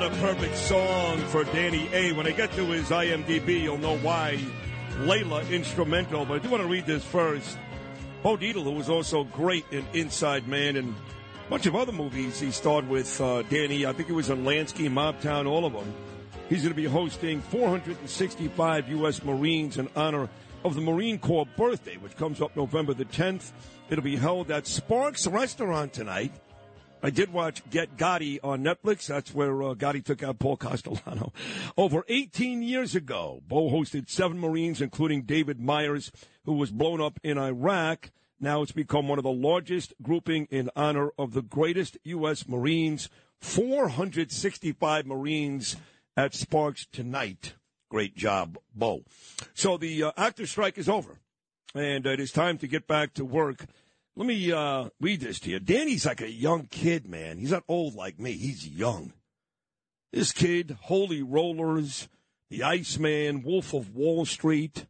What a perfect song for Danny A. When I get to his IMDb, you'll know why Layla instrumental. But I do want to read this first. Bo Dietl, who was also great in Inside Man and a bunch of other movies he starred with uh, Danny. I think it was in Lansky, Mobtown, all of them. He's going to be hosting 465 U.S. Marines in honor of the Marine Corps birthday, which comes up November the 10th. It'll be held at Sparks Restaurant tonight. I did watch Get Gotti on Netflix. That's where uh, Gotti took out Paul Castellano. Over 18 years ago, Bo hosted seven Marines, including David Myers, who was blown up in Iraq. Now it's become one of the largest grouping in honor of the greatest U.S. Marines. 465 Marines at Sparks tonight. Great job, Bo. So the uh, actor strike is over, and it is time to get back to work. Let me uh, read this to you. Danny's like a young kid, man. He's not old like me. He's young. This kid, Holy Rollers, The Iceman, Wolf of Wall Street.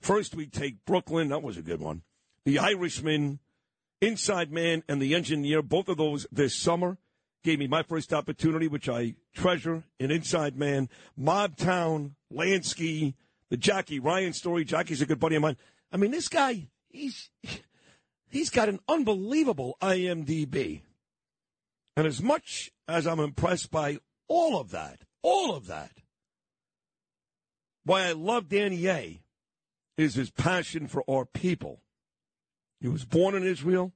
First, we take Brooklyn. That was a good one. The Irishman, Inside Man, and The Engineer. Both of those this summer gave me my first opportunity, which I treasure in Inside Man. Mobtown, Lansky, the Jackie Ryan story. Jackie's a good buddy of mine. I mean, this guy, he's he's got an unbelievable IMDb. And as much as I'm impressed by all of that, all of that, why I love Danny A is his passion for our people. He was born in Israel.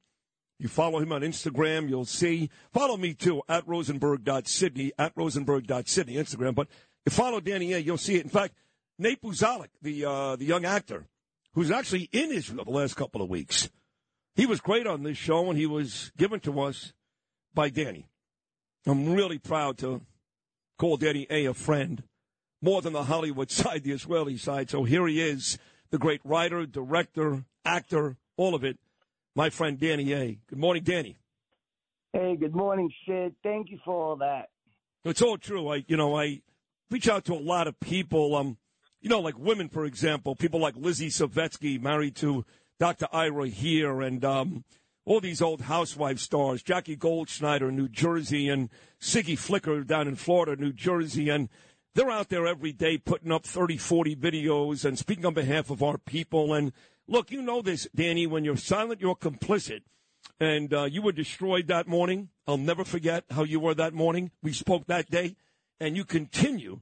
You follow him on Instagram, you'll see. Follow me too at rosenberg.sydney, at rosenberg.sydney, Instagram. But if you follow Danny A, you'll see it. In fact, Nate Buzolic, the, uh, the young actor, who's actually in Israel the last couple of weeks, he was great on this show, and he was given to us by Danny. I'm really proud to call Danny A a friend, more than the Hollywood side, the Israeli side. So here he is, the great writer, director, actor, all of it. My friend Danny A. Good morning, Danny. Hey, good morning, Sid. Thank you for all that. It's all true. I, you know, I reach out to a lot of people. Um, you know, like women, for example, people like Lizzie Savetsky, married to Dr. Ira here, and um, all these old housewife stars, Jackie Goldschneider, in New Jersey, and Siggy Flicker down in Florida, New Jersey, and they're out there every day putting up 30, 40 videos and speaking on behalf of our people. And look, you know this, Danny, when you're silent, you're complicit. And uh, you were destroyed that morning. I'll never forget how you were that morning. We spoke that day, and you continue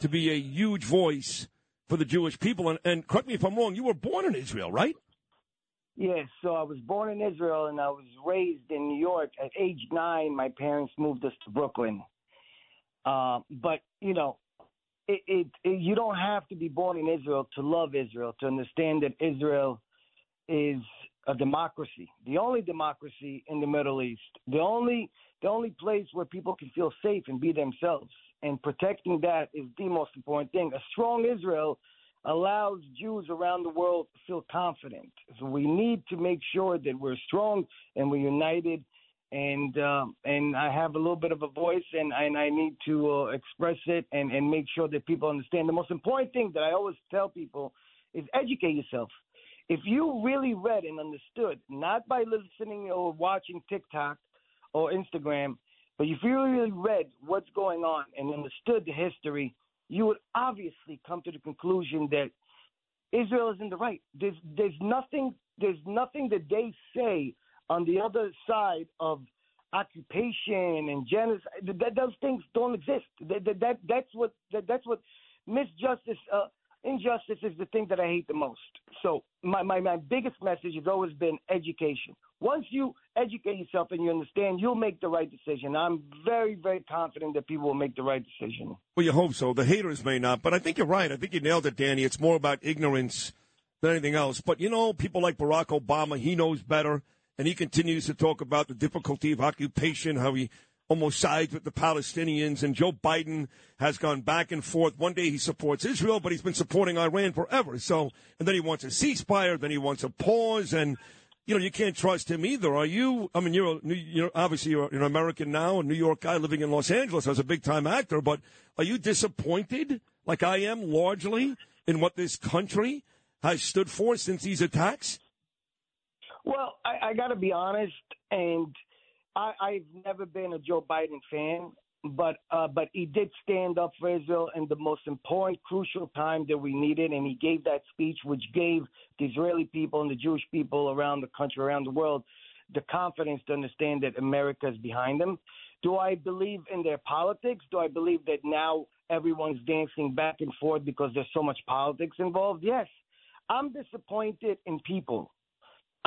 to be a huge voice for the Jewish people. And, and correct me if I'm wrong, you were born in Israel, right? Yes, so I was born in Israel and I was raised in New York. At age nine, my parents moved us to Brooklyn. Uh, but you know, it, it, it, you don't have to be born in Israel to love Israel to understand that Israel is a democracy, the only democracy in the Middle East, the only the only place where people can feel safe and be themselves. And protecting that is the most important thing. A strong Israel allows Jews around the world to feel confident. So we need to make sure that we're strong and we're united. And um, and I have a little bit of a voice, and and I need to uh, express it and and make sure that people understand. The most important thing that I always tell people is educate yourself. If you really read and understood, not by listening or watching TikTok or Instagram, but if you really read what's going on and understood the history, you would obviously come to the conclusion that Israel is in the right. There's there's nothing there's nothing that they say on the other side of occupation and genocide. That, those things don't exist. That, that, that that's what that, that's what misjustice uh, injustice is the thing that I hate the most. So my, my, my biggest message has always been education. Once you educate yourself and you understand, you'll make the right decision. I'm very, very confident that people will make the right decision. Well, you hope so. The haters may not, but I think you're right. I think you nailed it, Danny. It's more about ignorance than anything else. But you know, people like Barack Obama, he knows better, and he continues to talk about the difficulty of occupation, how he almost sides with the Palestinians, and Joe Biden has gone back and forth. One day he supports Israel, but he's been supporting Iran forever. So, and then he wants a ceasefire, then he wants a pause, and you know you can't trust him either. Are you? I mean, you're a, you're obviously you're an American now, a New York guy living in Los Angeles as a big time actor, but are you disappointed, like I am, largely in what this country has stood for since these attacks? Well, I, I got to be honest, and I, I've never been a Joe Biden fan, but uh, but he did stand up for Israel in the most important, crucial time that we needed, and he gave that speech, which gave the Israeli people and the Jewish people around the country, around the world, the confidence to understand that America is behind them. Do I believe in their politics? Do I believe that now everyone's dancing back and forth because there's so much politics involved? Yes. I'm disappointed in people.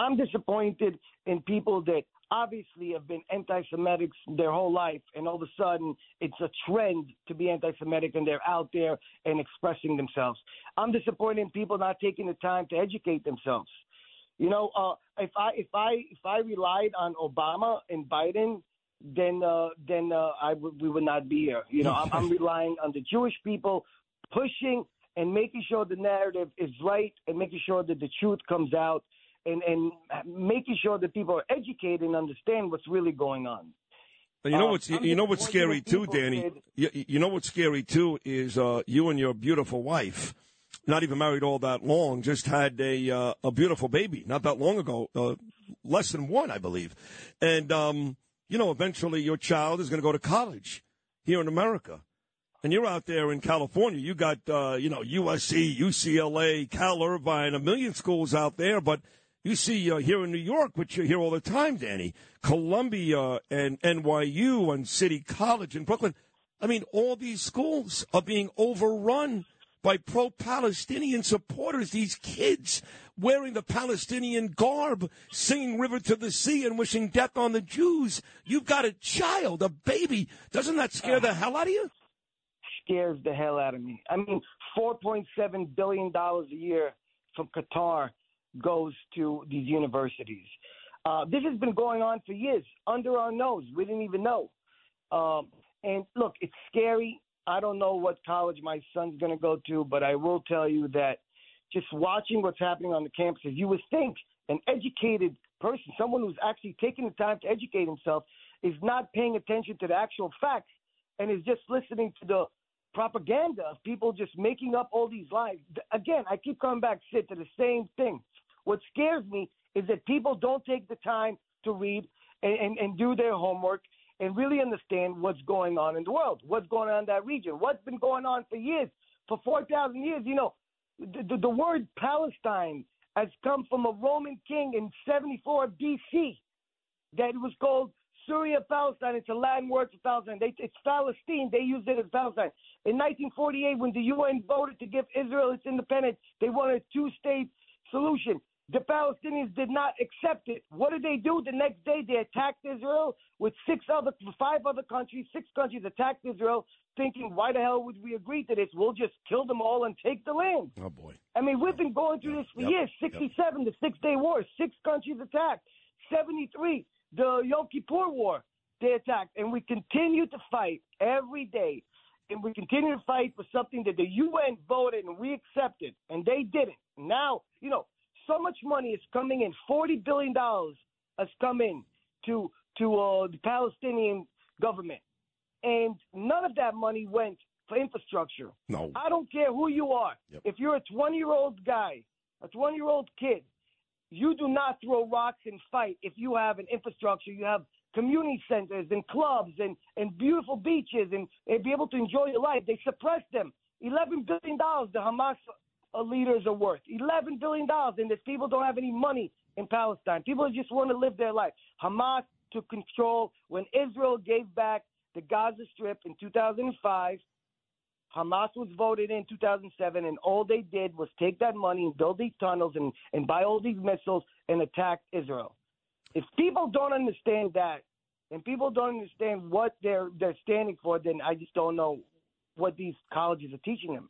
I'm disappointed in people that obviously have been anti-Semitics their whole life, and all of a sudden it's a trend to be anti-Semitic, and they're out there and expressing themselves. I'm disappointed in people not taking the time to educate themselves. You know, uh, if I if I if I relied on Obama and Biden, then uh, then uh, I w- we would not be here. You know, I'm, I'm relying on the Jewish people pushing and making sure the narrative is right and making sure that the truth comes out and, and making sure that people are educated and understand what's really going on. You know what's you know what's scary too, Danny. You, you, know what's scary too is uh, you and your beautiful wife, not even married all that long, just had a uh, a beautiful baby not that long ago, uh, less than one, I believe, and um, you know eventually your child is going to go to college here in America, and you're out there in California. You got uh, you know USC, UCLA, Cal Irvine, a million schools out there, but you see uh, here in New York, which you hear all the time, Danny, Columbia and NYU and City College in Brooklyn. I mean, all these schools are being overrun by pro Palestinian supporters. These kids wearing the Palestinian garb, singing River to the Sea and wishing death on the Jews. You've got a child, a baby. Doesn't that scare the hell out of you? Scares the hell out of me. I mean, $4.7 billion a year from Qatar goes to these universities. Uh, this has been going on for years under our nose. We didn't even know. Um, and look, it's scary. I don't know what college my son's going to go to, but I will tell you that just watching what's happening on the campuses, you would think an educated person, someone who's actually taking the time to educate himself, is not paying attention to the actual facts and is just listening to the propaganda of people just making up all these lies. Again, I keep coming back, Sid, to the same thing. What scares me is that people don't take the time to read and, and, and do their homework and really understand what's going on in the world, what's going on in that region, what's been going on for years, for 4,000 years. You know, the, the, the word Palestine has come from a Roman king in 74 BC that was called Syria Palestine. It's a Latin word for Palestine. They, it's Palestine. They used it as Palestine. In 1948, when the UN voted to give Israel its independence, they wanted a two state solution. The Palestinians did not accept it. What did they do? The next day, they attacked Israel with six other, five other countries. Six countries attacked Israel, thinking, "Why the hell would we agree to this? We'll just kill them all and take the land." Oh boy! I mean, we've been going through this for yep. years. Sixty-seven, yep. the Six Day War, six countries attacked. Seventy-three, the Yom Kippur War, they attacked, and we continue to fight every day and we continue to fight for something that the UN voted and we accepted, and they didn't. Now, you know, so much money is coming in. Forty billion dollars has come in to to uh, the Palestinian government, and none of that money went for infrastructure. No, I don't care who you are. Yep. If you're a 20 year old guy, a 20 year old kid, you do not throw rocks and fight if you have an infrastructure. You have community centers and clubs and, and beautiful beaches and, and be able to enjoy your life. They suppress them. $11 billion the Hamas leaders are worth. $11 billion. And these people don't have any money in Palestine. People just want to live their life. Hamas took control when Israel gave back the Gaza Strip in 2005. Hamas was voted in 2007, and all they did was take that money and build these tunnels and, and buy all these missiles and attack Israel. If people don't understand that, and people don't understand what they're they're standing for, then I just don't know what these colleges are teaching them.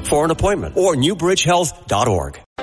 for an appointment or newbridgehealth.org.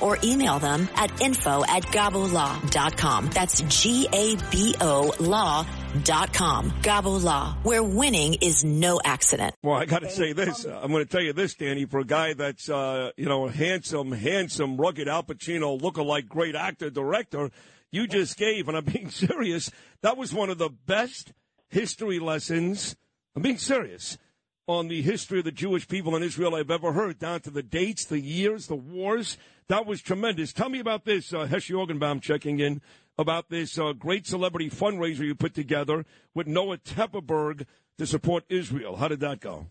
or email them at info at gabolaw.com. That's G-A-B-O law dot com. Gabo Law, where winning is no accident. Well, I got to say this. I'm going to tell you this, Danny. For a guy that's, uh, you know, handsome, handsome, rugged Al Pacino, look-alike, great actor, director, you just gave, and I'm being serious, that was one of the best history lessons. I'm being serious on the history of the Jewish people in Israel I've ever heard, down to the dates, the years, the wars. That was tremendous. Tell me about this, uh, Heshe Orgenbaum checking in about this uh, great celebrity fundraiser you put together with Noah Tepperberg to support Israel. How did that go?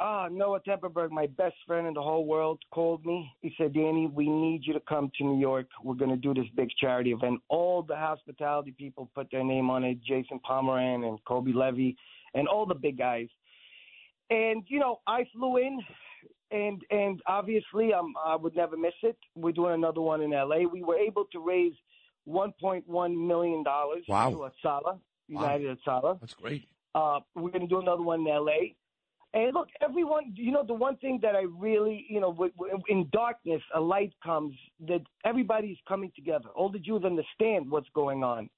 Ah, Noah Tepperberg, my best friend in the whole world, called me. He said, Danny, we need you to come to New York. We're going to do this big charity event. All the hospitality people put their name on it Jason Pomeranc and Kobe Levy and all the big guys. And, you know, I flew in. And and obviously, um, I would never miss it. We're doing another one in L.A. We were able to raise 1.1 million dollars Wow. to Hatzalah, United Hatzalah. That's great. Uh, we're going to do another one in L.A. And look, everyone, you know, the one thing that I really, you know, w- w- in darkness, a light comes that everybody's coming together. All the Jews understand what's going on.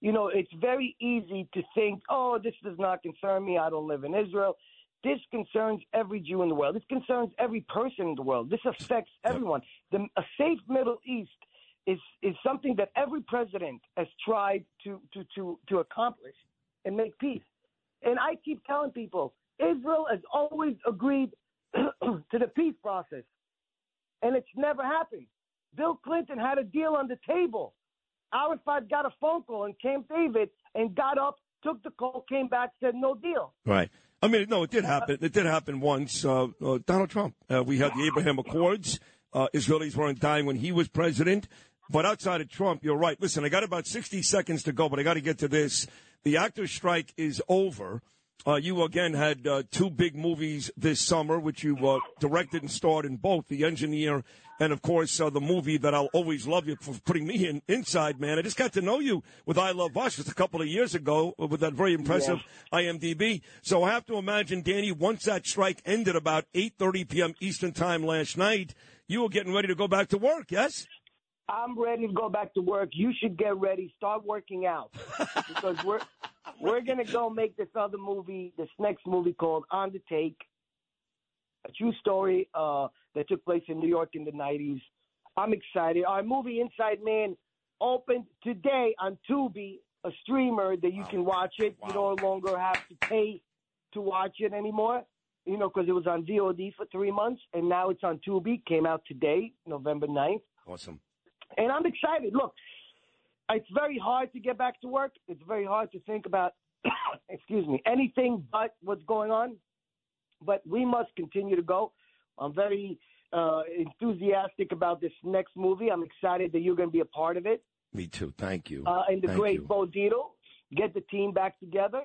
You know, it's very easy to think, oh, this does not concern me. I don't live in Israel. This concerns every Jew in the world. This concerns every person in the world. This affects everyone. The, a safe Middle East is is something that every president has tried to to to to accomplish and make peace. And I keep telling people, Israel has always agreed to the peace process, and it's never happened. Bill Clinton had a deal on the table. Arafat got a phone call in Camp David and got up, took the call, came back, said no deal. Right. I mean, no, it did happen. It did happen once. Uh, uh, Donald Trump. Uh, we had the Abraham Accords. Uh, Israelis weren't dying when he was president. But outside of Trump, you're right. Listen, I got about 60 seconds to go, but I got to get to this. The actors' strike is over. Uh, you again had uh, two big movies this summer, which you directed and starred in both. The Engineer and, of course, uh, the movie that I'll always love you for putting me in, Inside Man. I just got to know you with I Love Us just a couple of years ago with that very impressive IMDb. So I have to imagine, Danny, once that strike ended about 8.30 p.m. Eastern Time last night, you were getting ready to go back to work, yes? I'm ready to go back to work. You should get ready. Start working out because we're we're gonna go make this other movie, this next movie called On the Take, a true story uh, that took place in New York in the '90s. I'm excited. Our movie Inside Man opened today on Tubi, a streamer that you can watch it. You no longer have to pay to watch it anymore. You know, because it was on VOD for three months, and now it's on Tubi. Came out today, November 9th. Awesome. And I'm excited. Look, it's very hard to get back to work. It's very hard to think about, excuse me, anything but what's going on. But we must continue to go. I'm very uh, enthusiastic about this next movie. I'm excited that you're going to be a part of it. Me too. Thank you. Uh, and the Thank great you. Bo Dietl, get the team back together.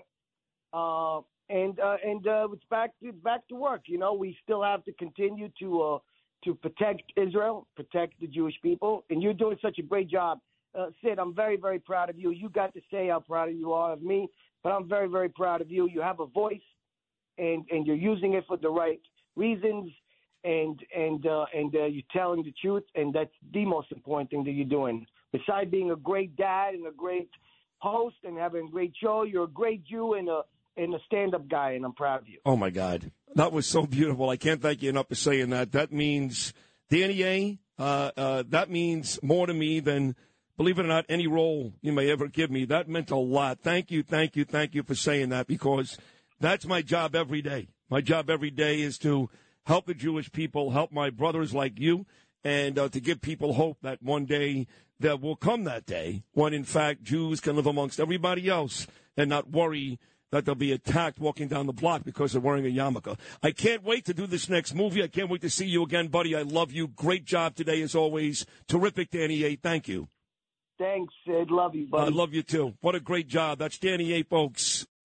Uh, and uh, and uh, it's back to back to work. You know, we still have to continue to uh, to protect Israel, protect the Jewish people, and you're doing such a great job, uh, Sid. I'm very very proud of you. You got to say how proud you are of me, but I'm very very proud of you. You have a voice, and and you're using it for the right reasons, and and uh, and uh, you're telling the truth, and that's the most important thing that you're doing. Besides being a great dad and a great host and having a great show, you're a great Jew and a and a stand-up guy, and I'm proud of you. Oh my God, that was so beautiful. I can't thank you enough for saying that. That means Danny A. Uh, uh, that means more to me than, believe it or not, any role you may ever give me. That meant a lot. Thank you, thank you, thank you for saying that because that's my job every day. My job every day is to help the Jewish people, help my brothers like you, and uh, to give people hope that one day there will come that day when, in fact, Jews can live amongst everybody else and not worry that they'll be attacked walking down the block because they're wearing a yarmulke. I can't wait to do this next movie. I can't wait to see you again, buddy. I love you. Great job today, as always. Terrific, Danny A. Thank you. Thanks, Sid. Love you, buddy. I love you too. What a great job. That's Danny A, folks.